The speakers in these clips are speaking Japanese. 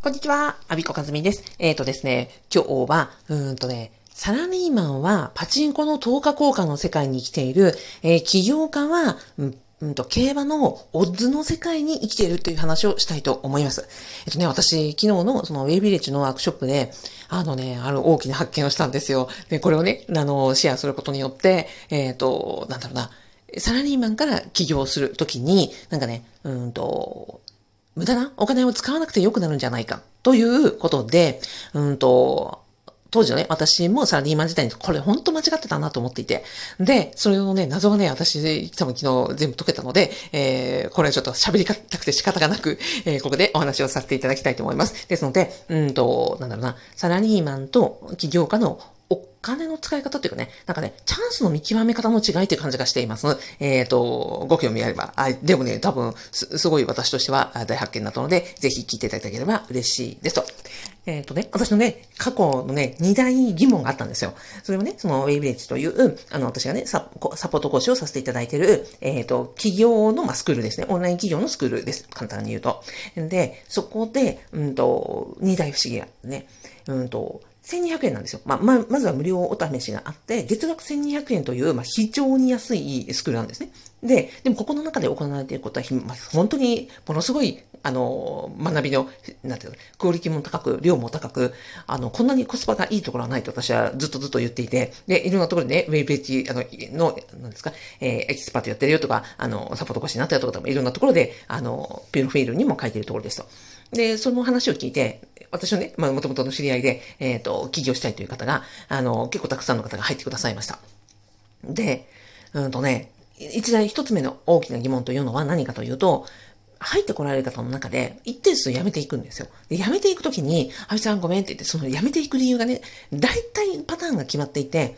こんにちは、アビコカズミです。えっ、ー、とですね、今日は、うんとね、サラリーマンはパチンコの10日効果の世界に生きている、えー、起業家は、うんうんと、競馬のオッズの世界に生きているという話をしたいと思います。えっとね、私、昨日のそのウェイビレッジのワークショップで、あのね、ある大きな発見をしたんですよ。で、これをね、あの、シェアすることによって、えっ、ー、と、なんだろうな、サラリーマンから起業するときに、なんかね、うんと、無駄なお金を使わなくて良くなるんじゃないか、ということで、うんと、当時のね、私もサラリーマン時代にこれ本当間違ってたなと思っていて。で、それのね、謎がね、私多分昨日全部解けたので、えー、これはちょっと喋りたくて仕方がなく、えー、ここでお話をさせていただきたいと思います。ですので、うんと、なんだろうな、サラリーマンと起業家のお金の使い方っていうかね、なんかね、チャンスの見極め方の違いっていう感じがしています。えっ、ー、と、ご興味あれば。あ、でもね、多分す、すごい私としては大発見だったので、ぜひ聞いていただければ嬉しいですと。えっ、ー、とね、私のね、過去のね、二大疑問があったんですよ。それもね、そのウェイビレッジという、あの、私がね、サポート講師をさせていただいている、えっ、ー、と、企業の、まあ、スクールですね。オンライン企業のスクールです。簡単に言うと。で、そこで、うんと、二大不思議がね、うんと、1200円なんですよ。まあ、ま、まずは無料お試しがあって、月額1200円という、まあ、非常に安いスクールなんですね。で、でもここの中で行われていることは、まあ、本当にものすごい、あの、学びの、なんていうの、クオリティも高く、量も高く、あの、こんなにコスパがいいところはないと私はずっとずっと言っていて、で、いろんなところでね、ウェイページ、あの、の、なんですか、えー、エキスパートやってるよとか、あの、サポート講師になったよとか、いろんなところで、あの、プロフィールにも書いてるところですと。で、その話を聞いて、私のね、まあ、もともとの知り合いで、えっ、ー、と、起業したいという方が、あの、結構たくさんの方が入ってくださいました。で、うんとね、一大一つ目の大きな疑問というのは何かというと、入ってこられる方の中で、一定数辞めていくんですよ。で辞めていくときに、あいさんごめんって言って、その辞めていく理由がね、大体パターンが決まっていて、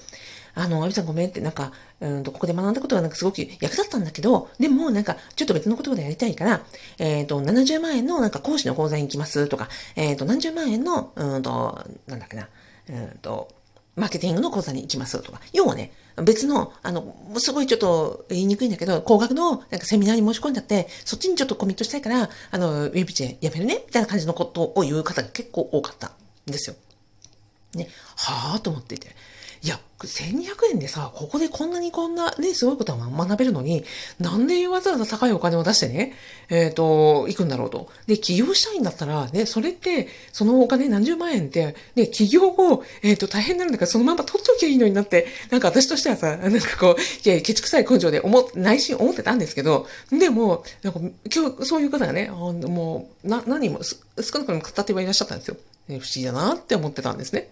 あの、あびさんごめんって、なんか、うんと、ここで学んだことがなんかすごく役立ったんだけど、でもなんか、ちょっと別のことでやりたいから、えっ、ー、と、70万円のなんか講師の講座に行きますとか、えっ、ー、と、何十万円の、うんと、なんだっけな、うんと、マーケティングの講座に行きますとか。要はね、別の、あの、すごいちょっと言いにくいんだけど、高額のなんかセミナーに申し込んじゃって、そっちにちょっとコミットしたいから、あの、ウェブチェやめるねみたいな感じのことを言う方が結構多かったんですよ。ね、はぁと思っていて。いや、1200円でさ、ここでこんなにこんなね、すごいことは学べるのに、なんでわざわざ高いお金を出してね、えっ、ー、と、行くんだろうと。で、起業したいんだったら、ね、それって、そのお金何十万円って、ね、起業後、えっ、ー、と、大変なんだから、そのまま取っときゃいいのになって、なんか私としてはさ、なんかこう、いや、ケチくさい根性で思、内心思ってたんですけど、でも、なんか、今日、そういう方がね、もう、な、何も、少なくとも語ってはいらっしゃったんですよ。不思議だなって思ってたんですね。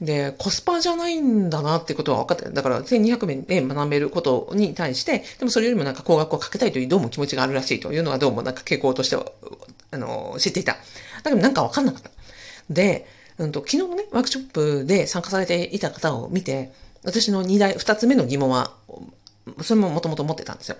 で、コスパじゃないんだなってことは分かってだから1200円で学べることに対して、でもそれよりもなんか高額をかけたいというどうも気持ちがあるらしいというのはどうもなんか傾向としては、あの、知っていた。だけどなんか分かんなかった。で、うんと、昨日のね、ワークショップで参加されていた方を見て、私の2台、2つ目の疑問は、それももともと持ってたんですよ。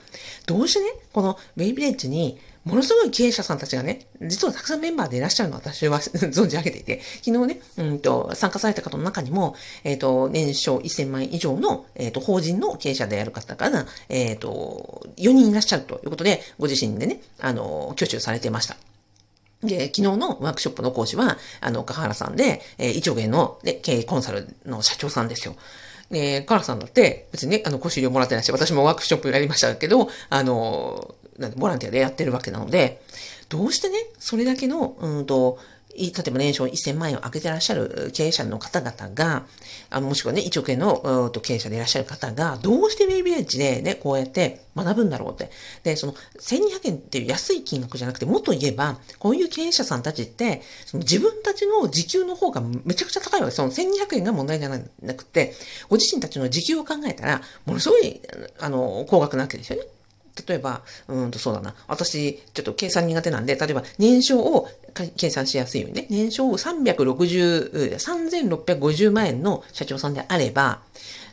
どうしてね、このベイビレッジにものすごい経営者さんたちがね、実はたくさんメンバーでいらっしゃるの私は 存じ上げていて、昨日ね、うんと、参加された方の中にも、えっ、ー、と、年商1000万円以上の、えっ、ー、と、法人の経営者である方から、えっ、ー、と、4人いらっしゃるということで、ご自身でね、あの、挙手されてました。で、昨日のワークショップの講師は、あの、岡原さんで、えー、1億円の、ね、経営コンサルの社長さんですよ。えー、カラさんだって、別にね、あの、講師料もらってないし、私もワークショップやりましたけど、あの、ボランティアでやってるわけなので、どうしてね、それだけの、うんと、例えば年商1000万円を上げてらっしゃる経営者の方々が、あもしくはね、1億円の経営者でいらっしゃる方が、どうしてベイビーエッジでね、こうやって学ぶんだろうって。で、その、1200円っていう安い金額じゃなくて、もっと言えば、こういう経営者さんたちって、その自分たちの時給の方がめちゃくちゃ高いわけその1200円が問題じゃなくて、ご自身たちの時給を考えたら、ものすごい、あの、高額なわけですよね。例えば、うんとそうだな。私、ちょっと計算苦手なんで、例えば年商を計算しやすいようにね、年商を360、3650万円の社長さんであれば、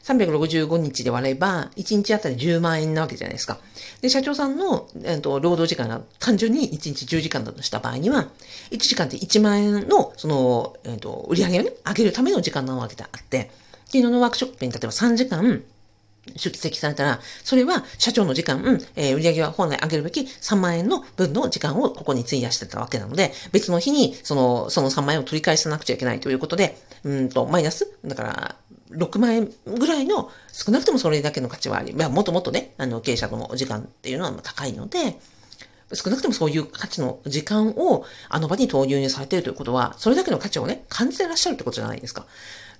365日で割れば、1日あたり10万円なわけじゃないですか。で、社長さんの、えーと、労働時間が単純に1日10時間だとした場合には、1時間って1万円の、その、えっ、と、売り上げをね、上げるための時間なわけであって、昨日のワークショップに例えば3時間、出席されたら、それは社長の時間、うん、えー、売上は本来上げるべき3万円の分の時間をここに費やしてたわけなので、別の日にその、その3万円を取り返さなくちゃいけないということで、うんと、マイナスだから、6万円ぐらいの、少なくともそれだけの価値はあり、まあ、もっともっとね、あの、経営者との時間っていうのは高いので、少なくともそういう価値の時間をあの場に投入されているということは、それだけの価値をね、感じてらっしゃるってことじゃないですか。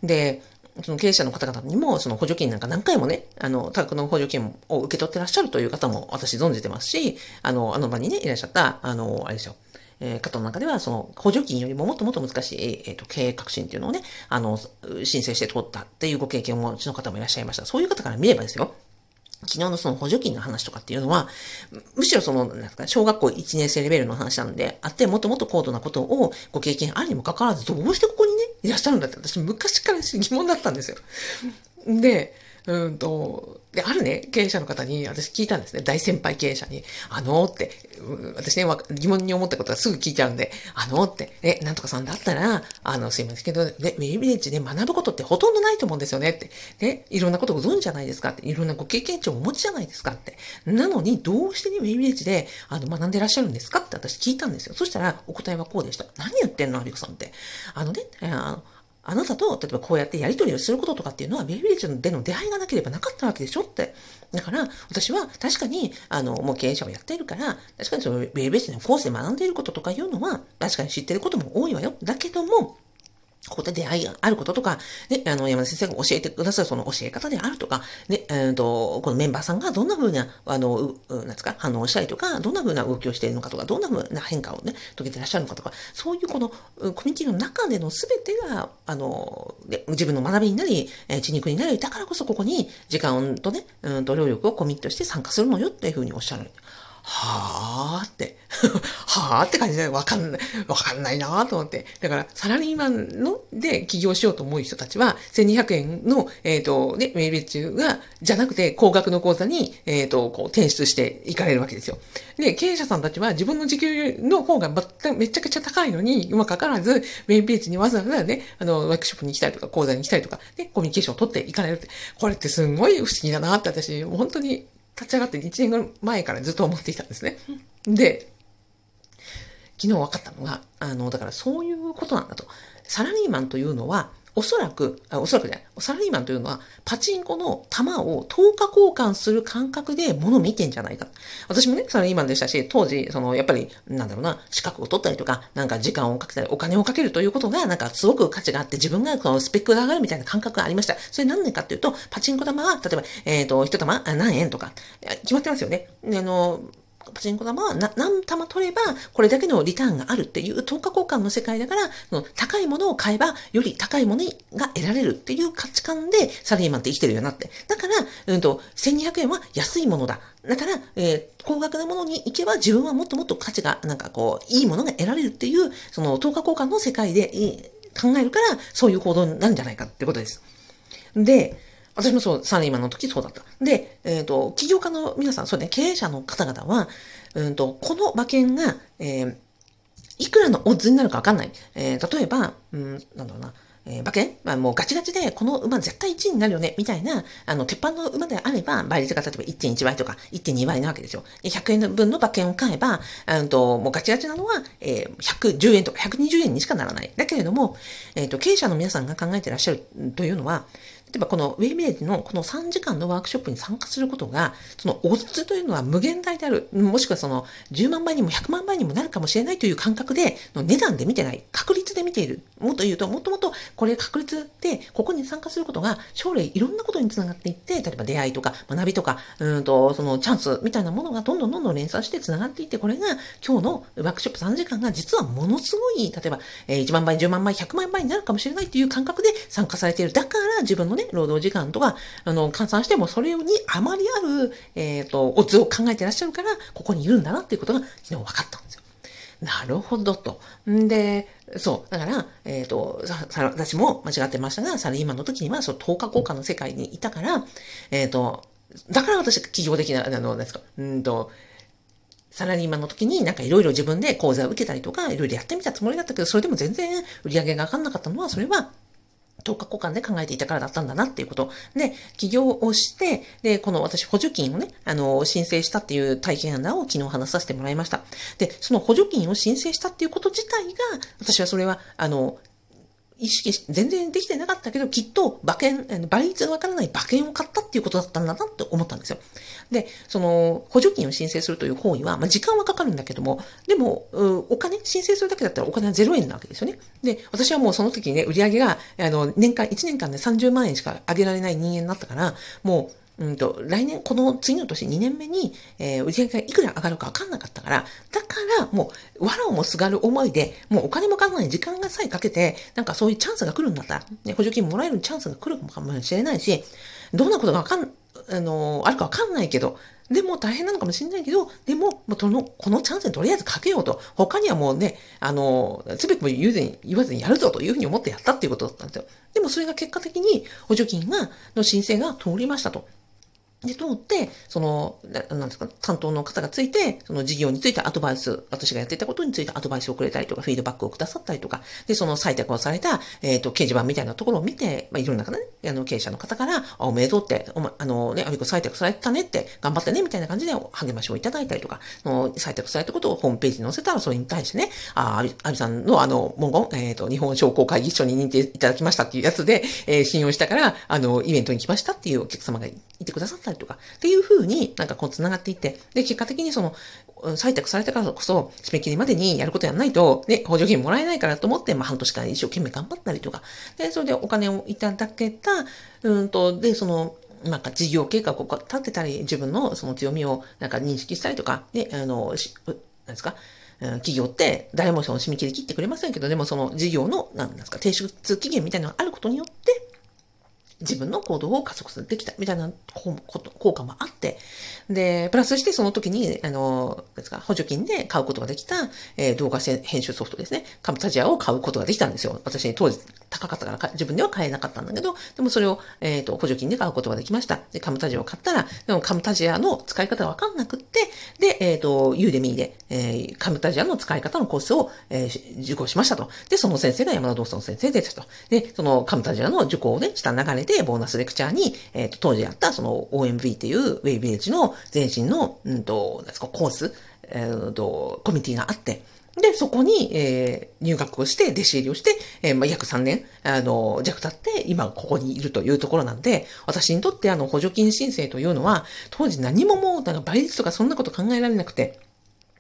で、その経営者の方々にも、その補助金なんか何回もね、あの、多額の補助金を受け取ってらっしゃるという方も私存じてますし、あの、あの場にね、いらっしゃった、あの、あれですよ。えー、方の中では、その、補助金よりももっともっと難しい、えっ、ー、と、経営革新っていうのをね、あの、申請して通ったっていうご経験をお持ちの方もいらっしゃいました。そういう方から見ればですよ。昨日のその補助金の話とかっていうのは、むしろその、なんですか、小学校1年生レベルの話なので、あって、もっともっと高度なことをご経験あるにもかかわらず、どうしてここ、いらっしゃるんだって私昔から疑問だったんですよ。で、うんと、で、あるね、経営者の方に私聞いたんですね。大先輩経営者に。あのーって、私ね、疑問に思ったことはすぐ聞いちゃうんで、あのーって、え、なんとかさんだったら、あの、すいませんけど、ね、ウェビレッジで学ぶことってほとんどないと思うんですよねって。ね、いろんなことご存知じゃないですかって。いろんなご経験値をお持ちじゃないですかって。なのに、どうしてね、ウェビレッジで、あの、学んでらっしゃるんですかって私聞いたんですよ。そしたら、お答えはこうでした。何言ってんの、アビコさんって。あのね、あの、あなたと、例えばこうやってやり取りをすることとかっていうのは、ベイビレッジでの出会いがなければなかったわけでしょって。だから、私は確かに、あの、もう経営者をやっているから、確かにそのベイビレッジのコースで学んでいることとかいうのは、確かに知ってることも多いわよ。だけども、ここで出会いがあることとか、ね、あの、山田先生が教えてくださるその教え方であるとか、ね、えっ、ー、と、このメンバーさんがどんな風な、あの、う、うなんですか、反応したりとか、どんな風な動きをしているのかとか、どんな風な変化をね、遂げてらっしゃるのかとか、そういうこの、コミュニティの中での全てが、あの、自分の学びになり、えー、血肉になり、だからこそここに時間とね、うんと、労力をコミットして参加するのよっていう風におっしゃる。はぁって、はぁって感じでわかんない、わかんないなと思って。だから、サラリーマンので起業しようと思う人たちは、1200円の、えっ、ー、と、ね、メール中が、じゃなくて、高額の口座に、えっ、ー、と、こう、転出していかれるわけですよ。で、経営者さんたちは自分の時給の方がめちゃくちゃ高いのに、今かからず、メインページにわざわざね、あの、ワークショップに来たりとか、講座に来たりとか、ね、コミュニケーションを取っていかれるって。これってすんごい不思議だなって私、本当に立ち上がって1年ぐらい前からずっと思っていたんですね。で、昨日分かったのが、あの、だからそういうことなんだと。サラリーマンというのは、おそらく、あおそらくじゃない、サラリーマンというのは、パチンコの玉を10日交換する感覚で物見てんじゃないか。私もね、サラリーマンでしたし、当時、その、やっぱり、なんだろうな、資格を取ったりとか、なんか時間をかけたり、お金をかけるということが、なんかすごく価値があって、自分がこのスペックが上がるみたいな感覚がありました。それ何年かっていうと、パチンコ玉は、例えば、えっ、ー、と、一玉何円とか、決まってますよね。あの、パチンコ玉は何玉取ればこれだけのリターンがあるっていう等価交換の世界だから、その高いものを買えばより高いものが得られるっていう価値観でサラリーマンって生きてるよなって。だから、うんと、1200円は安いものだ。だから、えー、高額なものに行けば自分はもっともっと価値が、なんかこう、いいものが得られるっていう、その等価交換の世界で、考えるから、そういう行動になるんじゃないかってことです。で、私もそう、サラリーマンの時そうだった。で、えっ、ー、と、起業家の皆さん、そうね、経営者の方々は、うんと、この馬券が、えー、いくらのオッズになるかわかんない。えー、例えば、うん、なんだろうな、えー、馬券？まあもうガチガチで、この馬絶対1位になるよね、みたいな、あの、鉄板の馬であれば、倍率が例えば1.1倍とか1.2倍なわけですよ。100円分の馬券を買えば、うんと、もうガチガチなのは、えー、110円とか120円にしかならない。だけれども、えっ、ー、と、経営者の皆さんが考えてらっしゃるというのは、例えばこのウェイメージのこの3時間のワークショップに参加することが、そのオッズというのは無限大である。もしくはその10万倍にも100万倍にもなるかもしれないという感覚で、値段で見てない。確率で見ている。もっと言うと、もともとこれ確率で、ここに参加することが将来いろんなことにつながっていって、例えば出会いとか学びとか、うんと、そのチャンスみたいなものがどんどんどんどん連鎖してつながっていって、これが今日のワークショップ3時間が実はものすごい、例えば、1万倍、10万倍、100万倍になるかもしれないという感覚で参加されている。だから自分のね、労働時間とか、あの、換算してもそれにあまりある、えっ、ー、と、オッズを考えてらっしゃるから、ここにいるんだなっていうことが昨日分かったんですよ。なるほどと。んで、そう。だから、えっ、ー、と、私も間違ってましたが、サラリーマンの時には、そう、10日交換の世界にいたから、えっ、ー、と、だから私、企業的な、あの、ですか、うんと、サラリーマンの時になんかいろいろ自分で講座を受けたりとか、いろいろやってみたつもりだったけど、それでも全然売り上げが上がんなかったのは、それは10日交換で考えていたからだったんだなっていうこと。で、起業をして、で、この私補助金をね、あの、申請したっていう体験談を昨日話させてもらいました。で、その補助金を申請したっていうこと自体が、私はそれは、あの、意識し、全然できてなかったけど、きっと馬券、倍率がわからない馬券を買ったっていうことだったんだなって思ったんですよ。で、その、補助金を申請するという行為は、まあ、時間はかかるんだけども、でも、お金、申請するだけだったらお金は0円なわけですよね。で、私はもうその時にね、売り上げが、あの、年間、1年間で30万円しか上げられない人間になったから、もう、うんと、来年、この次の年2年目に、えー、売り上げがいくら上がるかわかんなかったから、だから、もう、わらをもすがる思いで、もうお金もかかんない時間がさえかけて、なんかそういうチャンスが来るんだったら、ね、補助金もらえるチャンスが来るかもしれないし、どんなことがわかん、あのー、あるかわかんないけど、でも大変なのかもしれないけど、でも、もうこの、このチャンスにとりあえずかけようと。他にはもうね、あの、すべても言うずに、言わずにやるぞというふうに思ってやったっていうことだったんですよ。でもそれが結果的に補助金が、の申請が通りましたと。で、通って、その、なんですか、担当の方がついて、その事業についてアドバイス、私がやっていたことについてアドバイスをくれたりとか、フィードバックをくださったりとか、で、その採択をされた、えっ、ー、と、掲示板みたいなところを見て、まあ、いろんな方ね、あの、経営者の方から、おめでとうって、おま、あのね、アビコ採択されたねって、頑張ってね、みたいな感じで励ましをいただいたりとか、の採択されたことをホームページに載せたら、それに対してね、あ、アビ、アビさんのあの、文言、えっ、ー、と、日本商工会議所に認定いただきましたっていうやつで、えー、信用したから、あの、イベントに来ましたっていうお客様がいてくださったりとか、っていうふうになんかこう繋がっていって、で、結果的にその、採択されたからこそ、締め切りまでにやることやらないと、ね、補助金もらえないからと思って、まあ半年間一生懸命頑張ったりとか、で、それでお金をいただけた、うんと、で、その、なんか事業計画を立てたり、自分のその強みをなんか認識したりとか、ね、あの、し、なんですか、企業って誰もその締め切り切ってくれませんけど、でもその事業の、なんですか、提出期限みたいなのがあることによって、自分の行動を加速できたみたいな効果もあって、で、プラスしてその時に、あの、ですか、補助金で買うことができた、えー、動画編集ソフトですね。カムタジアを買うことができたんですよ。私当時高かったから自分では買えなかったんだけど、でもそれを、えっ、ー、と、補助金で買うことができました。で、カムタジアを買ったら、でもカムタジアの使い方がわかんなくって、で、えっ、ー、と、ユーデミーで、えー、カムタジアの使い方のコースを、えー、受講しましたと。で、その先生が山田道尊先生ですと。で、そのカムタジアの受講をね、した流れで、でボーナスレクチャーに、えっ、ー、と、当時やった、その OMB っていうウェイビレッジの前身の、うんと、なんですか、コース、えっ、ー、と、コミュニティがあって、で、そこに、えー、入学をして、弟子入りをして、えー、まあ、約3年、あの、弱経って、今ここにいるというところなんで、私にとってあの、補助金申請というのは、当時何ももう、なんか倍率とかそんなこと考えられなくて、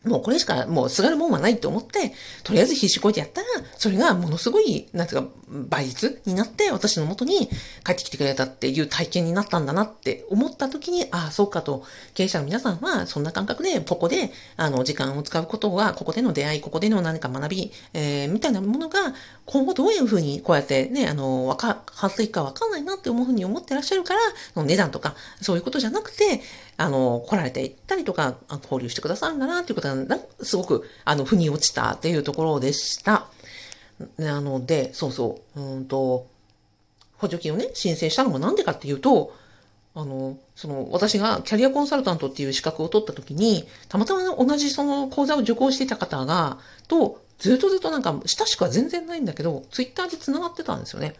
もうこれしかもうすがるもんはないと思って、とりあえず必死こいてやったら、それがものすごい、なんていうか、倍率になって私の元に帰ってきてくれたっていう体験になったんだなって思った時に、ああ、そうかと、経営者の皆さんはそんな感覚で、ここで、あの、時間を使うことは、ここでの出会い、ここでの何か学び、えー、みたいなものが、今後どういうふうにこうやってね、あの、わか、変わっていくかわかんないなって思うふうに思ってらっしゃるから、値段とか、そういうことじゃなくて、あの、来られていったりとか、交流してくださるんだなっていうことが、すごく、あの、腑に落ちたっていうところでした。なので、そうそう、うんと、補助金をね、申請したのもなんでかっていうと、あの、その、私がキャリアコンサルタントっていう資格を取った時に、たまたま同じその講座を受講していた方が、と、ずっとずっとなんか、親しくは全然ないんだけど、ツイッターで繋がってたんですよね。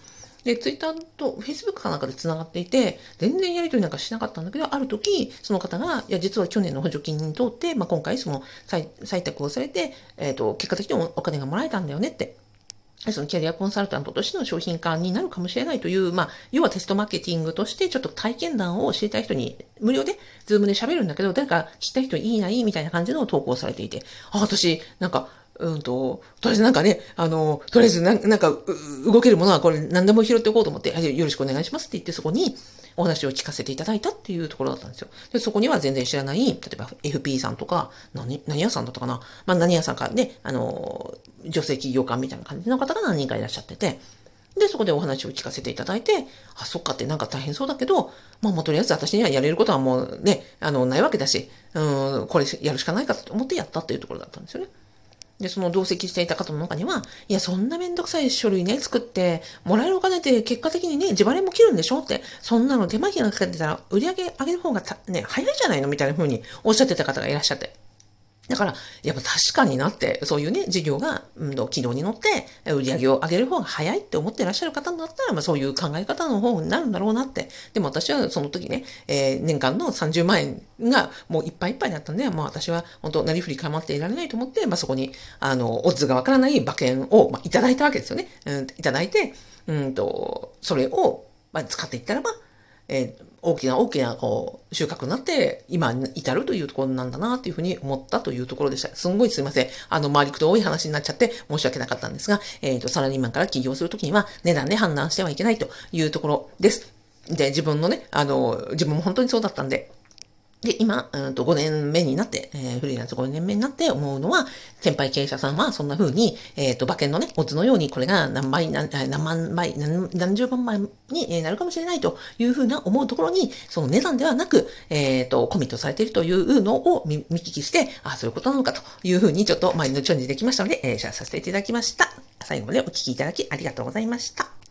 で、ツイッターとフェイスブックかなんかで繋がっていて、全然やりとりなんかしなかったんだけど、ある時、その方が、いや、実は去年の補助金に通って、まあ、今回その採択をされて、えっ、ー、と、結果的にお金がもらえたんだよねって。そのキャリアコンサルタントとしての商品化になるかもしれないという、まあ、要はテストマーケティングとしてちょっと体験談を知りたい人に無料で、ズームで喋るんだけど、誰か知った人いいない？みたいな感じの投稿されていて、あ、私、なんか、うんと、とりあえずなんかね、あの、とりあえずなんか、動けるものはこれ何でも拾っておこうと思って、よろしくお願いしますって言ってそこにお話を聞かせていただいたっていうところだったんですよ。で、そこには全然知らない、例えば FP さんとか、何、何屋さんだったかな？まあ何屋さんかね、あの、女性起業家みたいな感じの方が何人かいらっしゃってて、で、そこでお話を聞かせていただいて、あ、そっかってなんか大変そうだけど、まあもうとりあえず私にはやれることはもうね、あの、ないわけだし、うん、これやるしかないかと思ってやったっていうところだったんですよね。で、その同席していた方の中には、いや、そんなめんどくさい書類ね、作って、もらえるお金って結果的にね、自腹も切るんでしょって、そんなの手間暇かけてたら、売り上げ上げる方がね、早いじゃないのみたいな風におっしゃってた方がいらっしゃって。だから、やっぱ確かになって、そういうね、事業が、うん、軌道に乗って、売り上げを上げる方が早いって思ってらっしゃる方だったら、まあそういう考え方の方になるんだろうなって。でも私はその時ね、えー、年間の30万円がもういっぱいいっぱいだったんで、まあ私は本当、なりふり構っていられないと思って、まあそこに、あの、オッズがわからない馬券を、まあ、いただいたわけですよね。うん、いただいて、うんと、それを、まあ、使っていったらば、えー、大きな大きなこう収穫になって、今に至るというところなんだなというふうに思ったというところでした。すんごいすいません。あの、回りくどい話になっちゃって申し訳なかったんですが、えっ、ー、と、サラリーマンから起業するときには値段で判断してはいけないというところです。で、自分のね、あの、自分も本当にそうだったんで、で、今、うんと5年目になって、えー、フリーランス5年目になって思うのは、先輩経営者さんはそんな風に、えっ、ー、と、馬券のね、オッズのように、これが何倍、何何万倍何、何十万倍になるかもしれないという風な思うところに、その値段ではなく、えっ、ー、と、コミットされているというのを見聞きして、あ、そういうことなのかという風に、ちょっと前のチョンジできましたので、えー、シェアさせていただきました。最後までお聞きいただきありがとうございました。